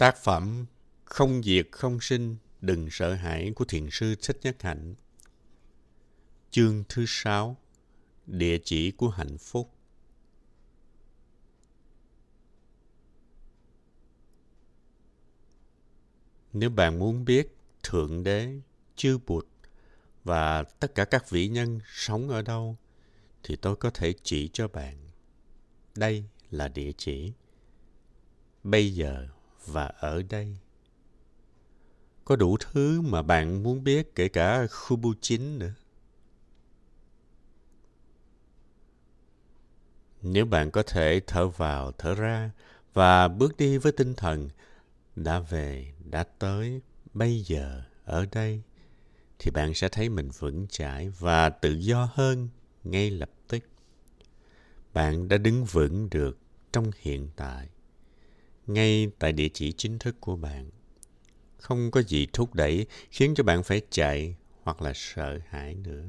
Tác phẩm Không diệt không sinh, đừng sợ hãi của thiền sư Thích Nhất Hạnh. Chương thứ sáu Địa chỉ của hạnh phúc Nếu bạn muốn biết Thượng Đế, Chư Bụt và tất cả các vị nhân sống ở đâu, thì tôi có thể chỉ cho bạn. Đây là địa chỉ. Bây giờ và ở đây. Có đủ thứ mà bạn muốn biết kể cả khu bu chính nữa. Nếu bạn có thể thở vào, thở ra và bước đi với tinh thần đã về, đã tới, bây giờ, ở đây, thì bạn sẽ thấy mình vững chãi và tự do hơn ngay lập tức. Bạn đã đứng vững được trong hiện tại, ngay tại địa chỉ chính thức của bạn. Không có gì thúc đẩy, khiến cho bạn phải chạy hoặc là sợ hãi nữa.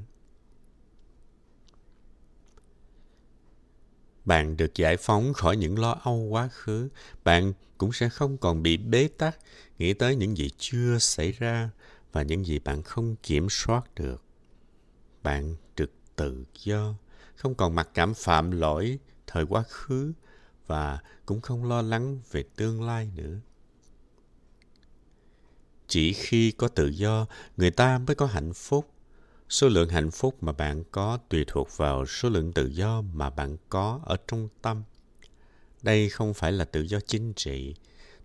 bạn được giải phóng khỏi những lo âu quá khứ, bạn cũng sẽ không còn bị bế tắc, nghĩ tới những gì chưa xảy ra và những gì bạn không kiểm soát được bạn được tự do, không còn mặc cảm phạm lỗi thời quá khứ và cũng không lo lắng về tương lai nữa. Chỉ khi có tự do, người ta mới có hạnh phúc. Số lượng hạnh phúc mà bạn có tùy thuộc vào số lượng tự do mà bạn có ở trong tâm. Đây không phải là tự do chính trị.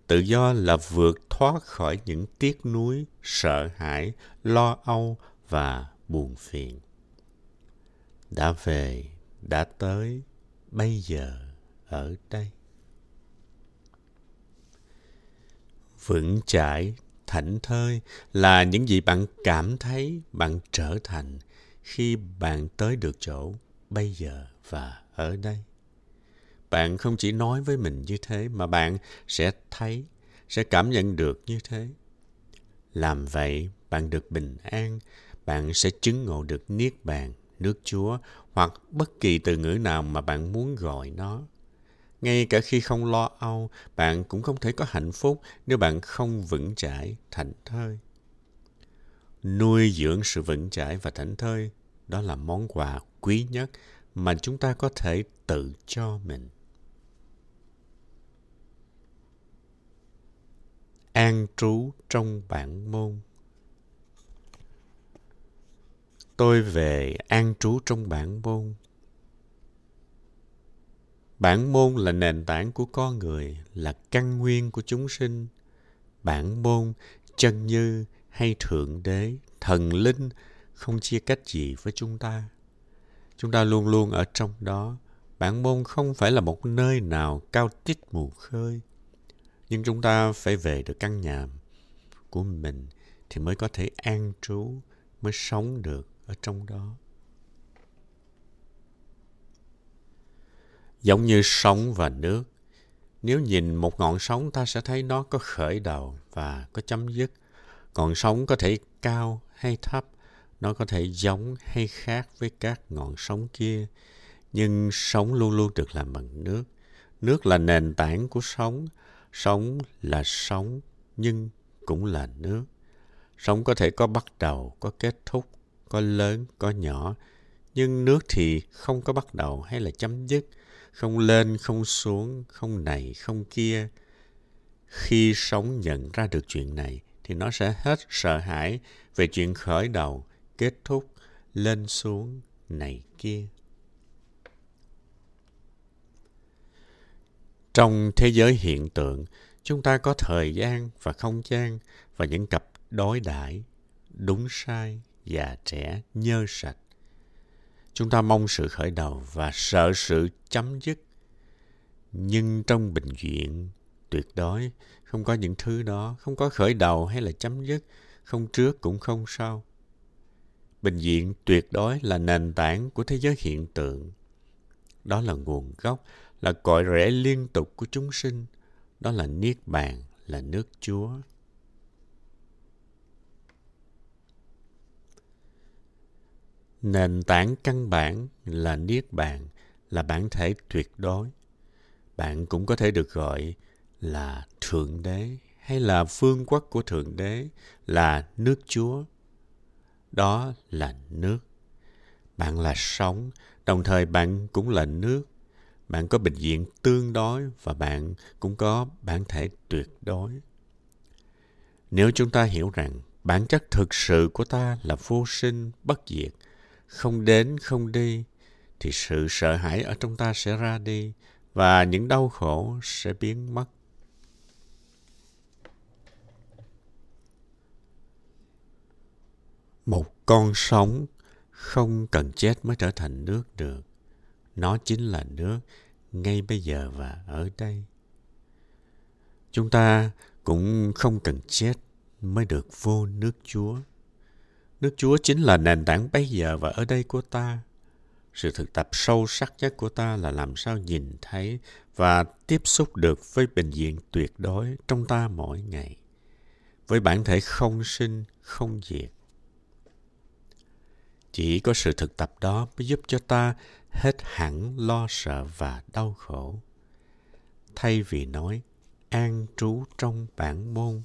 Tự do là vượt thoát khỏi những tiếc nuối, sợ hãi, lo âu và buồn phiền. Đã về, đã tới, bây giờ ở đây. Vững chãi, thảnh thơi là những gì bạn cảm thấy bạn trở thành khi bạn tới được chỗ bây giờ và ở đây. Bạn không chỉ nói với mình như thế mà bạn sẽ thấy, sẽ cảm nhận được như thế. Làm vậy, bạn được bình an, bạn sẽ chứng ngộ được niết bàn, nước chúa hoặc bất kỳ từ ngữ nào mà bạn muốn gọi nó ngay cả khi không lo âu, bạn cũng không thể có hạnh phúc nếu bạn không vững chãi thảnh thơi. Nuôi dưỡng sự vững chãi và thảnh thơi, đó là món quà quý nhất mà chúng ta có thể tự cho mình. An trú trong bản môn. Tôi về an trú trong bản môn bản môn là nền tảng của con người, là căn nguyên của chúng sinh. Bản môn, chân như hay thượng đế, thần linh, không chia cách gì với chúng ta. Chúng ta luôn luôn ở trong đó. Bản môn không phải là một nơi nào cao tít mù khơi, nhưng chúng ta phải về được căn nhà của mình thì mới có thể an trú, mới sống được ở trong đó. Giống như sóng và nước. Nếu nhìn một ngọn sóng ta sẽ thấy nó có khởi đầu và có chấm dứt. Ngọn sóng có thể cao hay thấp, nó có thể giống hay khác với các ngọn sóng kia. Nhưng sóng luôn luôn được làm bằng nước. Nước là nền tảng của sóng. Sóng là sóng nhưng cũng là nước. Sóng có thể có bắt đầu, có kết thúc, có lớn, có nhỏ. Nhưng nước thì không có bắt đầu hay là chấm dứt không lên, không xuống, không này, không kia. Khi sống nhận ra được chuyện này, thì nó sẽ hết sợ hãi về chuyện khởi đầu, kết thúc, lên xuống, này, kia. Trong thế giới hiện tượng, chúng ta có thời gian và không gian và những cặp đối đãi, đúng sai, già trẻ, nhơ sạch chúng ta mong sự khởi đầu và sợ sự chấm dứt. Nhưng trong bệnh viện, tuyệt đối không có những thứ đó. Không có khởi đầu hay là chấm dứt. Không trước cũng không sau. Bệnh viện tuyệt đối là nền tảng của thế giới hiện tượng. Đó là nguồn gốc, là cội rễ liên tục của chúng sinh. Đó là niết bàn, là nước chúa. Nền tảng căn bản là niết bàn là bản thể tuyệt đối bạn cũng có thể được gọi là thượng đế hay là phương quốc của Thượng Đế là nước Chúa. Đó là nước. Bạn là sống, đồng thời bạn cũng là nước. Bạn có bệnh viện tương đối và bạn cũng có bản thể tuyệt đối. Nếu chúng ta hiểu rằng bản chất thực sự của ta là vô sinh, bất diệt, không đến, không đi, thì sự sợ hãi ở trong ta sẽ ra đi và những đau khổ sẽ biến mất. Một con sống không cần chết mới trở thành nước được. Nó chính là nước ngay bây giờ và ở đây. Chúng ta cũng không cần chết mới được vô nước Chúa. Nước Chúa chính là nền tảng bây giờ và ở đây của ta. Sự thực tập sâu sắc nhất của ta là làm sao nhìn thấy và tiếp xúc được với bình diện tuyệt đối trong ta mỗi ngày. Với bản thể không sinh, không diệt. Chỉ có sự thực tập đó mới giúp cho ta hết hẳn lo sợ và đau khổ. Thay vì nói an trú trong bản môn,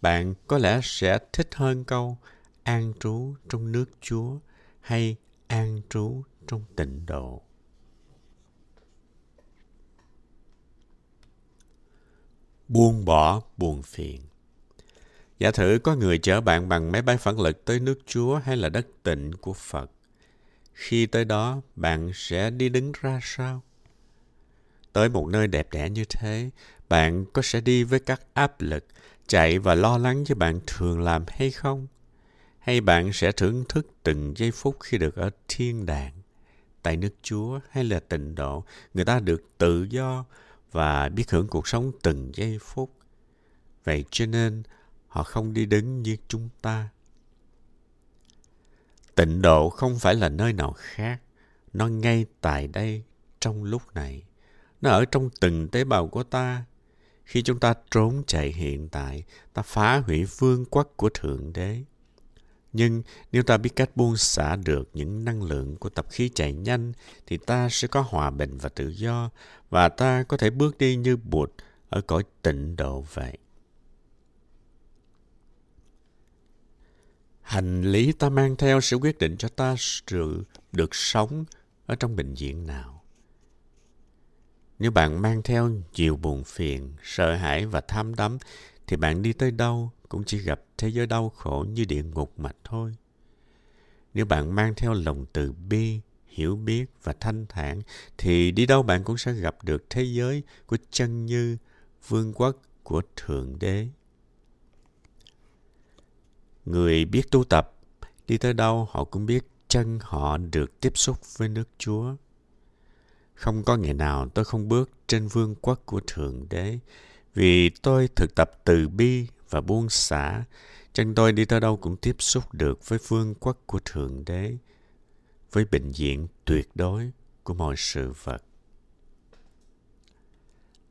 bạn có lẽ sẽ thích hơn câu an trú trong nước Chúa hay an trú trong tịnh độ. Buông bỏ buồn phiền Giả thử có người chở bạn bằng máy bay phản lực tới nước Chúa hay là đất tịnh của Phật. Khi tới đó, bạn sẽ đi đứng ra sao? Tới một nơi đẹp đẽ như thế, bạn có sẽ đi với các áp lực, chạy và lo lắng như bạn thường làm hay không? Hay bạn sẽ thưởng thức từng giây phút khi được ở thiên đàng? Tại nước Chúa hay là tịnh độ, người ta được tự do và biết hưởng cuộc sống từng giây phút. Vậy cho nên, họ không đi đứng như chúng ta. Tịnh độ không phải là nơi nào khác, nó ngay tại đây trong lúc này. Nó ở trong từng tế bào của ta. Khi chúng ta trốn chạy hiện tại, ta phá hủy vương quốc của Thượng Đế. Nhưng nếu ta biết cách buông xả được những năng lượng của tập khí chạy nhanh, thì ta sẽ có hòa bình và tự do, và ta có thể bước đi như bụt ở cõi tịnh độ vậy. Hành lý ta mang theo sẽ quyết định cho ta sự được sống ở trong bệnh viện nào. Nếu bạn mang theo nhiều buồn phiền, sợ hãi và tham đắm, thì bạn đi tới đâu cũng chỉ gặp thế giới đau khổ như địa ngục mà thôi. Nếu bạn mang theo lòng từ bi, hiểu biết và thanh thản, thì đi đâu bạn cũng sẽ gặp được thế giới của chân như, vương quốc của Thượng Đế. Người biết tu tập, đi tới đâu họ cũng biết chân họ được tiếp xúc với nước Chúa. Không có ngày nào tôi không bước trên vương quốc của Thượng Đế, vì tôi thực tập từ bi và buông xả, chân tôi đi tới đâu cũng tiếp xúc được với vương quốc của Thượng Đế, với bệnh viện tuyệt đối của mọi sự vật.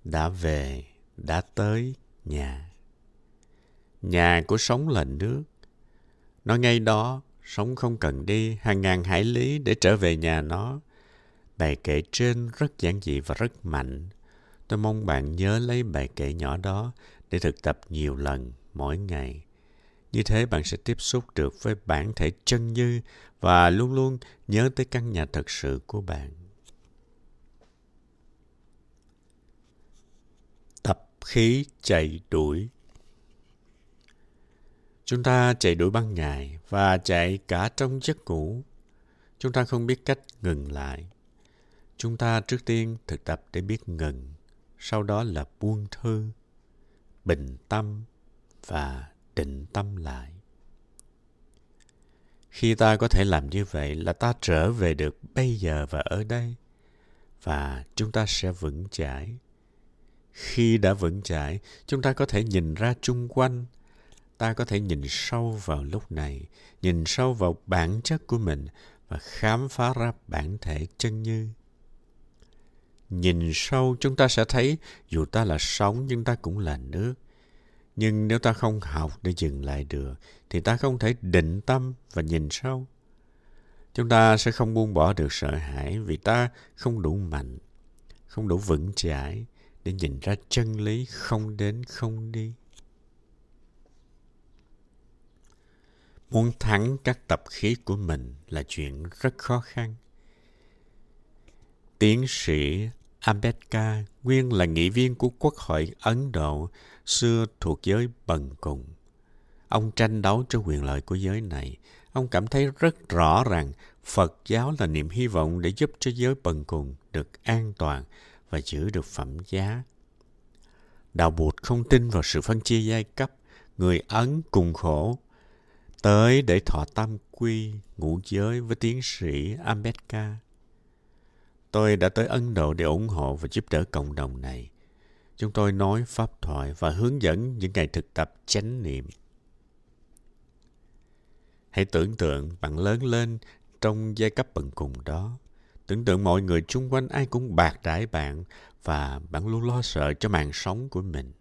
Đã về, đã tới nhà. Nhà của sống là nước, nó ngay đó, sống không cần đi hàng ngàn hải lý để trở về nhà nó. Bài kệ trên rất giản dị và rất mạnh. Tôi mong bạn nhớ lấy bài kệ nhỏ đó để thực tập nhiều lần mỗi ngày. Như thế bạn sẽ tiếp xúc được với bản thể chân như và luôn luôn nhớ tới căn nhà thật sự của bạn. Tập khí chạy đuổi Chúng ta chạy đuổi ban ngày và chạy cả trong giấc ngủ. Chúng ta không biết cách ngừng lại. Chúng ta trước tiên thực tập để biết ngừng, sau đó là buông thư, bình tâm và định tâm lại. Khi ta có thể làm như vậy là ta trở về được bây giờ và ở đây và chúng ta sẽ vững chãi. Khi đã vững chãi, chúng ta có thể nhìn ra chung quanh ta có thể nhìn sâu vào lúc này, nhìn sâu vào bản chất của mình và khám phá ra bản thể chân như. Nhìn sâu chúng ta sẽ thấy dù ta là sóng nhưng ta cũng là nước. Nhưng nếu ta không học để dừng lại được thì ta không thể định tâm và nhìn sâu. Chúng ta sẽ không buông bỏ được sợ hãi vì ta không đủ mạnh, không đủ vững chãi để nhìn ra chân lý không đến không đi. Muốn thắng các tập khí của mình là chuyện rất khó khăn. Tiến sĩ Ambedkar nguyên là nghị viên của Quốc hội Ấn Độ, xưa thuộc giới bần cùng. Ông tranh đấu cho quyền lợi của giới này. Ông cảm thấy rất rõ rằng Phật giáo là niềm hy vọng để giúp cho giới bần cùng được an toàn và giữ được phẩm giá. Đạo Bụt không tin vào sự phân chia giai cấp, người Ấn cùng khổ, tới để thọ tam quy, ngũ giới với tiến sĩ Ambedkar. Tôi đã tới Ấn Độ để ủng hộ và giúp đỡ cộng đồng này. Chúng tôi nói pháp thoại và hướng dẫn những ngày thực tập chánh niệm. Hãy tưởng tượng bạn lớn lên trong giai cấp bận cùng đó. Tưởng tượng mọi người chung quanh ai cũng bạc đãi bạn và bạn luôn lo sợ cho mạng sống của mình.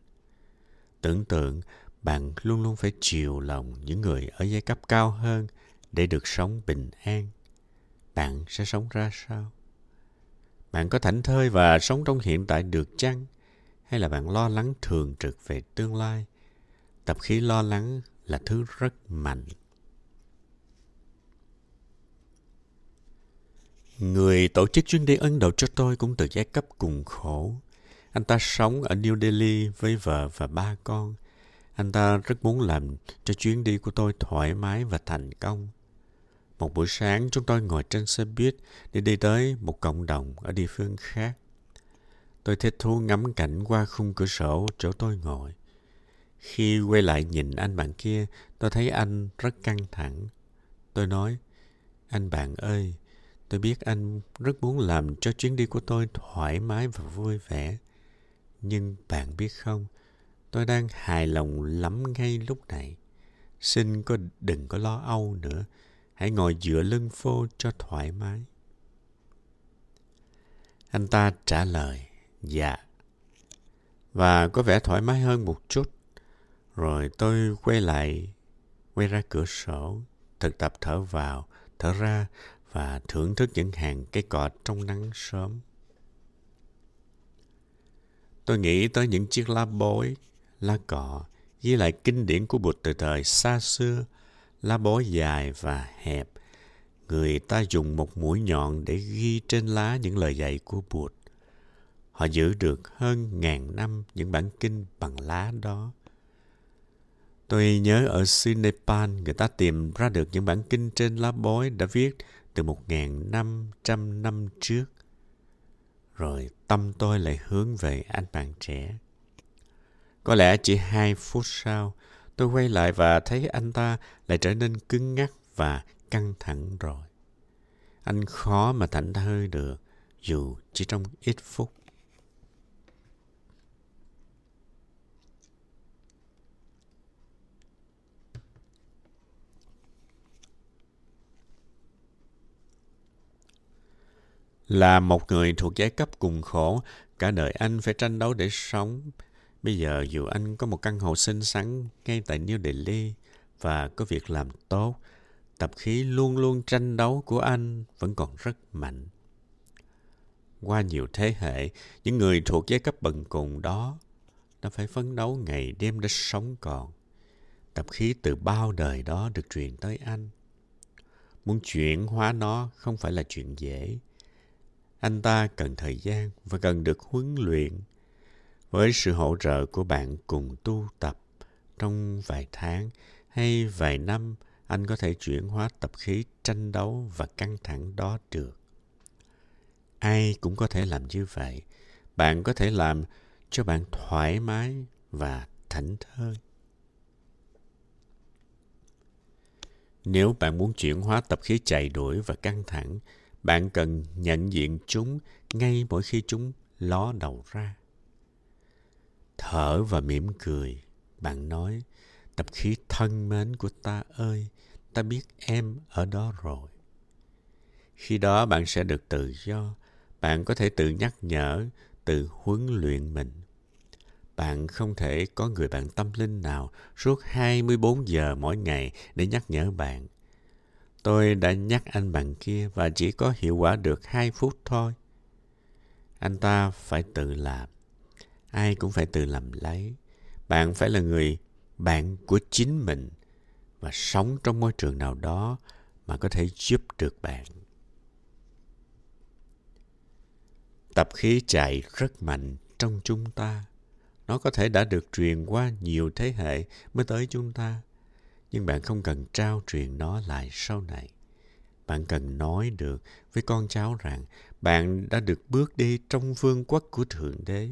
Tưởng tượng bạn luôn luôn phải chiều lòng những người ở giai cấp cao hơn để được sống bình an. Bạn sẽ sống ra sao? Bạn có thảnh thơi và sống trong hiện tại được chăng? Hay là bạn lo lắng thường trực về tương lai? Tập khí lo lắng là thứ rất mạnh. Người tổ chức chuyến đi Ấn Độ cho tôi cũng từ giai cấp cùng khổ. Anh ta sống ở New Delhi với vợ và ba con. Anh ta rất muốn làm cho chuyến đi của tôi thoải mái và thành công. Một buổi sáng chúng tôi ngồi trên xe buýt để đi tới một cộng đồng ở địa phương khác. Tôi thích thú ngắm cảnh qua khung cửa sổ chỗ tôi ngồi. Khi quay lại nhìn anh bạn kia, tôi thấy anh rất căng thẳng. Tôi nói, anh bạn ơi, tôi biết anh rất muốn làm cho chuyến đi của tôi thoải mái và vui vẻ. Nhưng bạn biết không, tôi đang hài lòng lắm ngay lúc này. Xin có đừng có lo âu nữa hãy ngồi dựa lưng phô cho thoải mái. Anh ta trả lời, dạ. Và có vẻ thoải mái hơn một chút. Rồi tôi quay lại, quay ra cửa sổ, thực tập thở vào, thở ra và thưởng thức những hàng cây cọ trong nắng sớm. Tôi nghĩ tới những chiếc lá bối, lá cọ, ghi lại kinh điển của Bụt từ thời xa xưa lá bó dài và hẹp. Người ta dùng một mũi nhọn để ghi trên lá những lời dạy của Bụt. Họ giữ được hơn ngàn năm những bản kinh bằng lá đó. Tôi nhớ ở xứ Nepal, người ta tìm ra được những bản kinh trên lá bói đã viết từ một ngàn năm trăm năm trước. Rồi tâm tôi lại hướng về anh bạn trẻ. Có lẽ chỉ hai phút sau, Tôi quay lại và thấy anh ta lại trở nên cứng ngắc và căng thẳng rồi. Anh khó mà thảnh thơi được, dù chỉ trong ít phút. Là một người thuộc giai cấp cùng khổ, cả đời anh phải tranh đấu để sống, Bây giờ dù anh có một căn hộ xinh xắn ngay tại New Delhi và có việc làm tốt, tập khí luôn luôn tranh đấu của anh vẫn còn rất mạnh. Qua nhiều thế hệ, những người thuộc giai cấp bần cùng đó đã phải phấn đấu ngày đêm để sống còn. Tập khí từ bao đời đó được truyền tới anh. Muốn chuyển hóa nó không phải là chuyện dễ. Anh ta cần thời gian và cần được huấn luyện với sự hỗ trợ của bạn cùng tu tập trong vài tháng hay vài năm, anh có thể chuyển hóa tập khí tranh đấu và căng thẳng đó được. Ai cũng có thể làm như vậy. Bạn có thể làm cho bạn thoải mái và thảnh thơi. Nếu bạn muốn chuyển hóa tập khí chạy đuổi và căng thẳng, bạn cần nhận diện chúng ngay mỗi khi chúng ló đầu ra thở và mỉm cười. Bạn nói, tập khí thân mến của ta ơi, ta biết em ở đó rồi. Khi đó bạn sẽ được tự do. Bạn có thể tự nhắc nhở, tự huấn luyện mình. Bạn không thể có người bạn tâm linh nào suốt 24 giờ mỗi ngày để nhắc nhở bạn. Tôi đã nhắc anh bạn kia và chỉ có hiệu quả được 2 phút thôi. Anh ta phải tự làm ai cũng phải tự làm lấy bạn phải là người, bạn của chính mình và sống trong môi trường nào đó mà có thể giúp được bạn. Tập khí chạy rất mạnh trong chúng ta. Nó có thể đã được truyền qua nhiều thế hệ mới tới chúng ta. Nhưng bạn không cần trao truyền nó lại sau này. Bạn cần nói được với con cháu rằng bạn đã được bước đi trong vương quốc của Thượng Đế.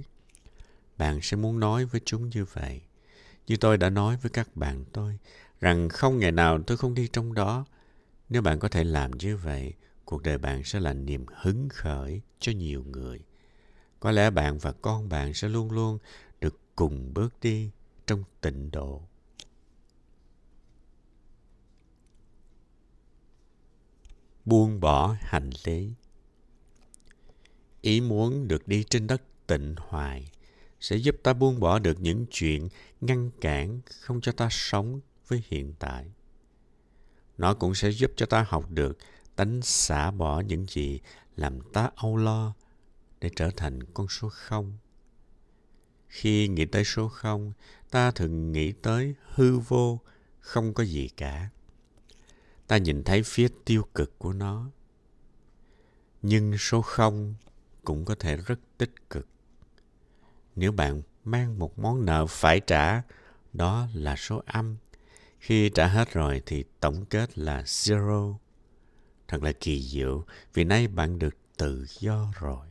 Bạn sẽ muốn nói với chúng như vậy. Như tôi đã nói với các bạn tôi, rằng không ngày nào tôi không đi trong đó. Nếu bạn có thể làm như vậy, cuộc đời bạn sẽ là niềm hứng khởi cho nhiều người. Có lẽ bạn và con bạn sẽ luôn luôn được cùng bước đi trong tịnh độ. Buông bỏ hành lý Ý muốn được đi trên đất tịnh hoài sẽ giúp ta buông bỏ được những chuyện ngăn cản không cho ta sống với hiện tại. Nó cũng sẽ giúp cho ta học được tánh xả bỏ những gì làm ta âu lo để trở thành con số không. Khi nghĩ tới số không, ta thường nghĩ tới hư vô, không có gì cả. Ta nhìn thấy phía tiêu cực của nó. Nhưng số không cũng có thể rất tích cực. Nếu bạn mang một món nợ phải trả, đó là số âm. Khi trả hết rồi thì tổng kết là zero. Thật là kỳ diệu vì nay bạn được tự do rồi.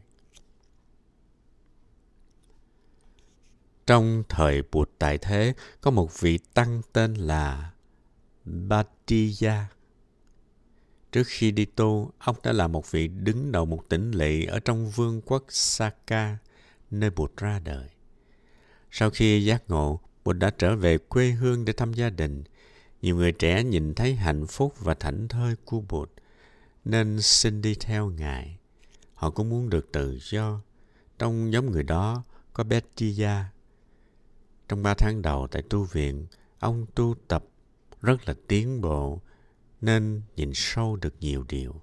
Trong thời Bụt Tại Thế, có một vị tăng tên là Bhattiya. Trước khi đi tu, ông đã là một vị đứng đầu một tỉnh lỵ ở trong vương quốc Saka, nơi Bụt ra đời. Sau khi giác ngộ, Bụt đã trở về quê hương để thăm gia đình. Nhiều người trẻ nhìn thấy hạnh phúc và thảnh thơi của Bụt, nên xin đi theo Ngài. Họ cũng muốn được tự do. Trong nhóm người đó có Bettiya. Trong ba tháng đầu tại tu viện, ông tu tập rất là tiến bộ, nên nhìn sâu được nhiều điều.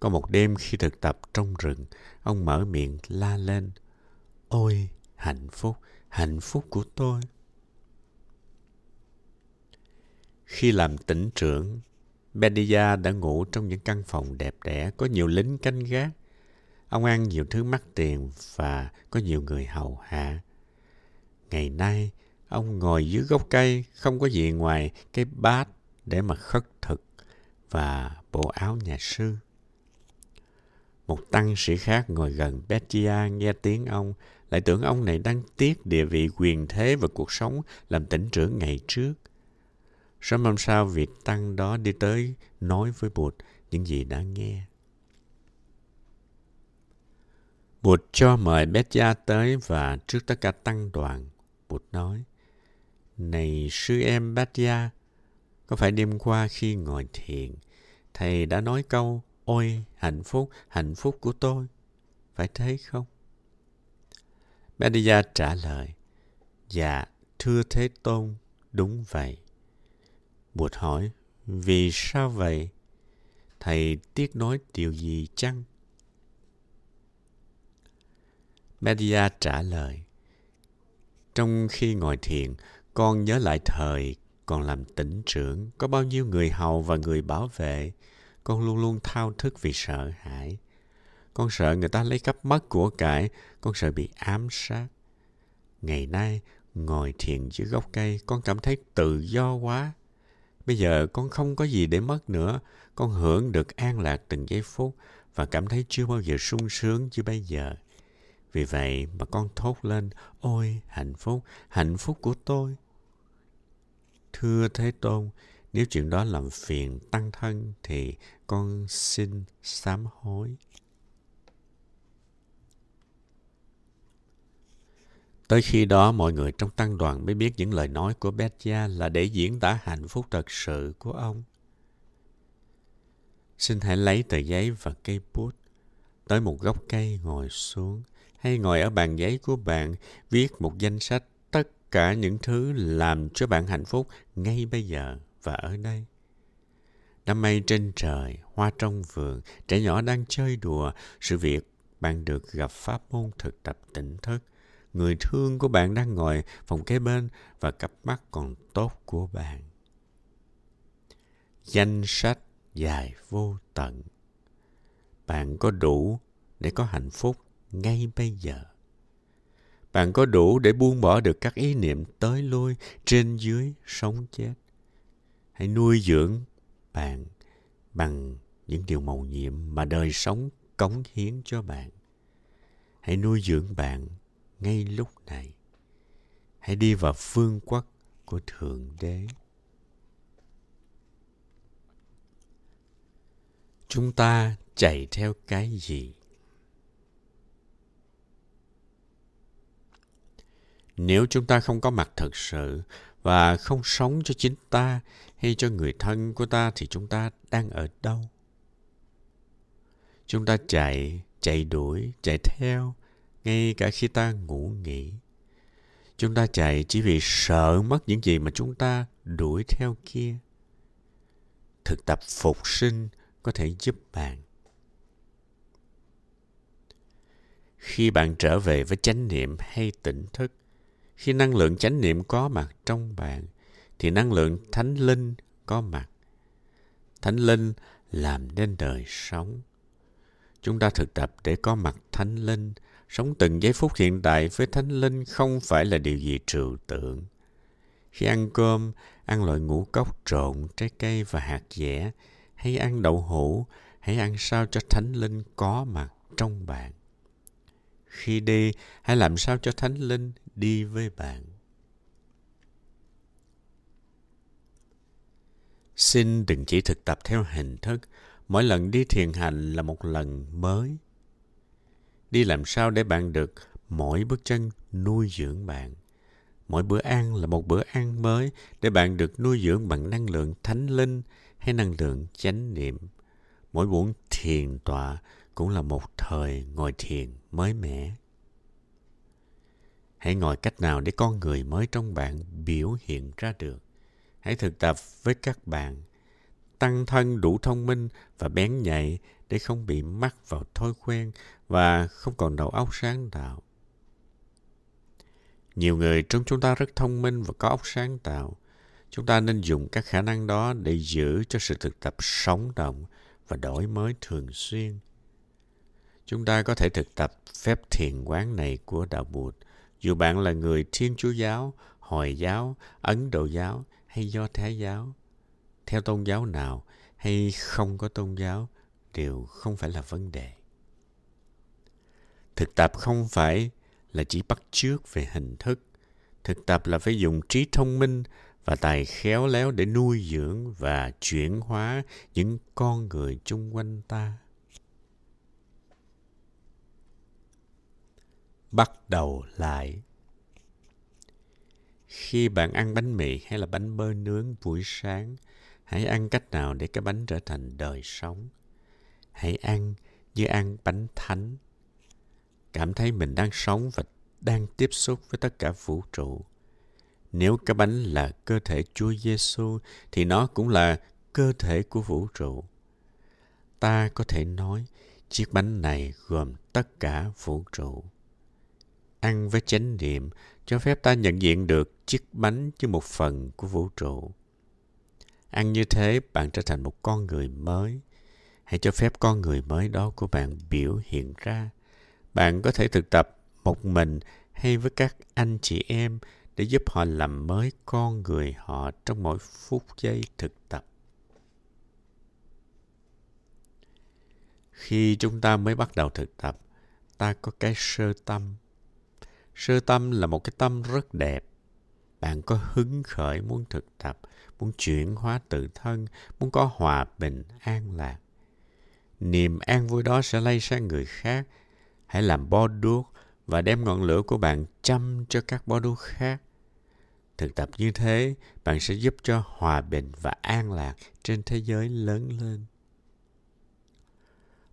Có một đêm khi thực tập trong rừng, ông mở miệng la lên. Ôi, hạnh phúc, hạnh phúc của tôi. Khi làm tỉnh trưởng, Bedia đã ngủ trong những căn phòng đẹp đẽ, có nhiều lính canh gác. Ông ăn nhiều thứ mắc tiền và có nhiều người hầu hạ. Ngày nay, ông ngồi dưới gốc cây, không có gì ngoài cái bát để mà khất thực và bộ áo nhà sư. Một tăng sĩ khác ngồi gần Bettia nghe tiếng ông, lại tưởng ông này đang tiếc địa vị quyền thế và cuộc sống làm tỉnh trưởng ngày trước. Sớm hôm sau, vị tăng đó đi tới nói với Bụt những gì đã nghe. Bụt cho mời Bettia tới và trước tất cả tăng đoàn, Bụt nói, Này sư em Bettia, có phải đêm qua khi ngồi thiền, thầy đã nói câu Ôi, hạnh phúc, hạnh phúc của tôi. Phải thế không? Mediya trả lời, Dạ, thưa Thế Tôn, đúng vậy. Bụt hỏi, vì sao vậy? Thầy tiếc nói điều gì chăng? Media trả lời, trong khi ngồi thiền, con nhớ lại thời còn làm tỉnh trưởng, có bao nhiêu người hầu và người bảo vệ. Con luôn luôn thao thức vì sợ hãi. Con sợ người ta lấy cắp mất của cải, con sợ bị ám sát. Ngày nay, ngồi thiền dưới gốc cây, con cảm thấy tự do quá. Bây giờ con không có gì để mất nữa, con hưởng được an lạc từng giây phút và cảm thấy chưa bao giờ sung sướng như bây giờ. Vì vậy mà con thốt lên, ôi hạnh phúc, hạnh phúc của tôi. Thưa Thế Tôn, nếu chuyện đó làm phiền tăng thân thì con xin sám hối. Tới khi đó mọi người trong tăng đoàn mới biết những lời nói của Betja là để diễn tả hạnh phúc thật sự của ông. Xin hãy lấy tờ giấy và cây bút tới một gốc cây ngồi xuống hay ngồi ở bàn giấy của bạn viết một danh sách tất cả những thứ làm cho bạn hạnh phúc ngay bây giờ và ở đây. Đám mây trên trời, hoa trong vườn, trẻ nhỏ đang chơi đùa, sự việc bạn được gặp pháp môn thực tập tỉnh thức – người thương của bạn đang ngồi phòng kế bên và cặp mắt còn tốt của bạn. danh sách dài vô tận. Bạn có đủ để có hạnh phúc ngay bây giờ. Bạn có đủ để buông bỏ được các ý niệm tới lui trên dưới sống chết. Hãy nuôi dưỡng bạn bằng những điều màu nhiệm mà đời sống cống hiến cho bạn. Hãy nuôi dưỡng bạn ngay lúc này. Hãy đi vào phương quốc của Thượng Đế. Chúng ta chạy theo cái gì? Nếu chúng ta không có mặt thật sự và không sống cho chính ta hay cho người thân của ta thì chúng ta đang ở đâu? Chúng ta chạy, chạy đuổi, chạy theo ngay cả khi ta ngủ nghỉ. Chúng ta chạy chỉ vì sợ mất những gì mà chúng ta đuổi theo kia. Thực tập phục sinh có thể giúp bạn. Khi bạn trở về với chánh niệm hay tỉnh thức, khi năng lượng chánh niệm có mặt trong bạn, thì năng lượng thánh linh có mặt. Thánh linh làm nên đời sống. Chúng ta thực tập để có mặt thánh linh, sống từng giây phút hiện tại với thánh linh không phải là điều gì trừu tượng. Khi ăn cơm, ăn loại ngũ cốc trộn, trái cây và hạt dẻ, hay ăn đậu hũ, hãy ăn sao cho thánh linh có mặt trong bạn. Khi đi, hãy làm sao cho thánh linh đi với bạn. Xin đừng chỉ thực tập theo hình thức, mỗi lần đi thiền hành là một lần mới. Đi làm sao để bạn được mỗi bước chân nuôi dưỡng bạn. Mỗi bữa ăn là một bữa ăn mới để bạn được nuôi dưỡng bằng năng lượng thánh linh hay năng lượng chánh niệm. Mỗi buổi thiền tọa cũng là một thời ngồi thiền mới mẻ. Hãy ngồi cách nào để con người mới trong bạn biểu hiện ra được. Hãy thực tập với các bạn. Tăng thân đủ thông minh và bén nhạy để không bị mắc vào thói quen và không còn đầu óc sáng tạo. Nhiều người trong chúng ta rất thông minh và có óc sáng tạo. Chúng ta nên dùng các khả năng đó để giữ cho sự thực tập sống động và đổi mới thường xuyên. Chúng ta có thể thực tập phép thiền quán này của Đạo Bụt dù bạn là người Thiên Chúa giáo, Hồi giáo, Ấn Độ giáo hay Do Thái giáo. Theo tôn giáo nào hay không có tôn giáo đều không phải là vấn đề. Thực tập không phải là chỉ bắt chước về hình thức. Thực tập là phải dùng trí thông minh và tài khéo léo để nuôi dưỡng và chuyển hóa những con người chung quanh ta. bắt đầu lại khi bạn ăn bánh mì hay là bánh bơ nướng buổi sáng, hãy ăn cách nào để cái bánh trở thành đời sống hãy ăn như ăn bánh thánh cảm thấy mình đang sống và đang tiếp xúc với tất cả vũ trụ nếu cái bánh là cơ thể Chúa Giêsu thì nó cũng là cơ thể của vũ trụ. Ta có thể nói chiếc bánh này gồm tất cả vũ trụ ăn với chánh niệm cho phép ta nhận diện được chiếc bánh như một phần của vũ trụ. Ăn như thế, bạn trở thành một con người mới. Hãy cho phép con người mới đó của bạn biểu hiện ra. Bạn có thể thực tập một mình hay với các anh chị em để giúp họ làm mới con người họ trong mỗi phút giây thực tập. Khi chúng ta mới bắt đầu thực tập, ta có cái sơ tâm Sơ tâm là một cái tâm rất đẹp. Bạn có hứng khởi muốn thực tập, muốn chuyển hóa tự thân, muốn có hòa bình, an lạc. Niềm an vui đó sẽ lây sang người khác. Hãy làm bó đuốc và đem ngọn lửa của bạn chăm cho các bó đuốc khác. Thực tập như thế, bạn sẽ giúp cho hòa bình và an lạc trên thế giới lớn lên.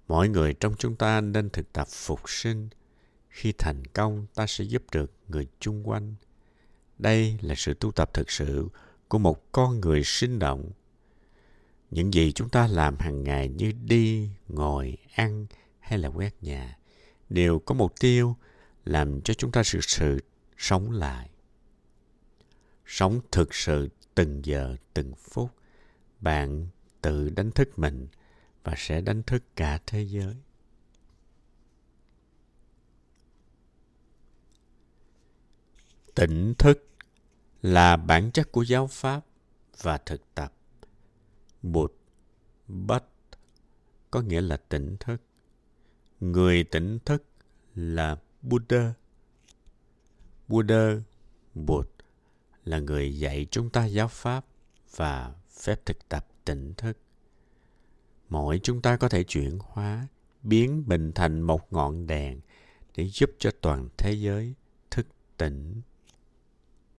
Mỗi người trong chúng ta nên thực tập phục sinh, khi thành công ta sẽ giúp được người chung quanh đây là sự tu tập thực sự của một con người sinh động những gì chúng ta làm hàng ngày như đi, ngồi, ăn hay là quét nhà đều có mục tiêu làm cho chúng ta sự sự sống lại. Sống thực sự từng giờ, từng phút, bạn tự đánh thức mình và sẽ đánh thức cả thế giới. Tỉnh thức là bản chất của giáo pháp và thực tập bụt, bách, có nghĩa là tỉnh thức. Người tỉnh thức là buddha. Buddha, bụt, là người dạy chúng ta giáo pháp và phép thực tập tỉnh thức. Mỗi chúng ta có thể chuyển hóa, biến mình thành một ngọn đèn để giúp cho toàn thế giới thức tỉnh.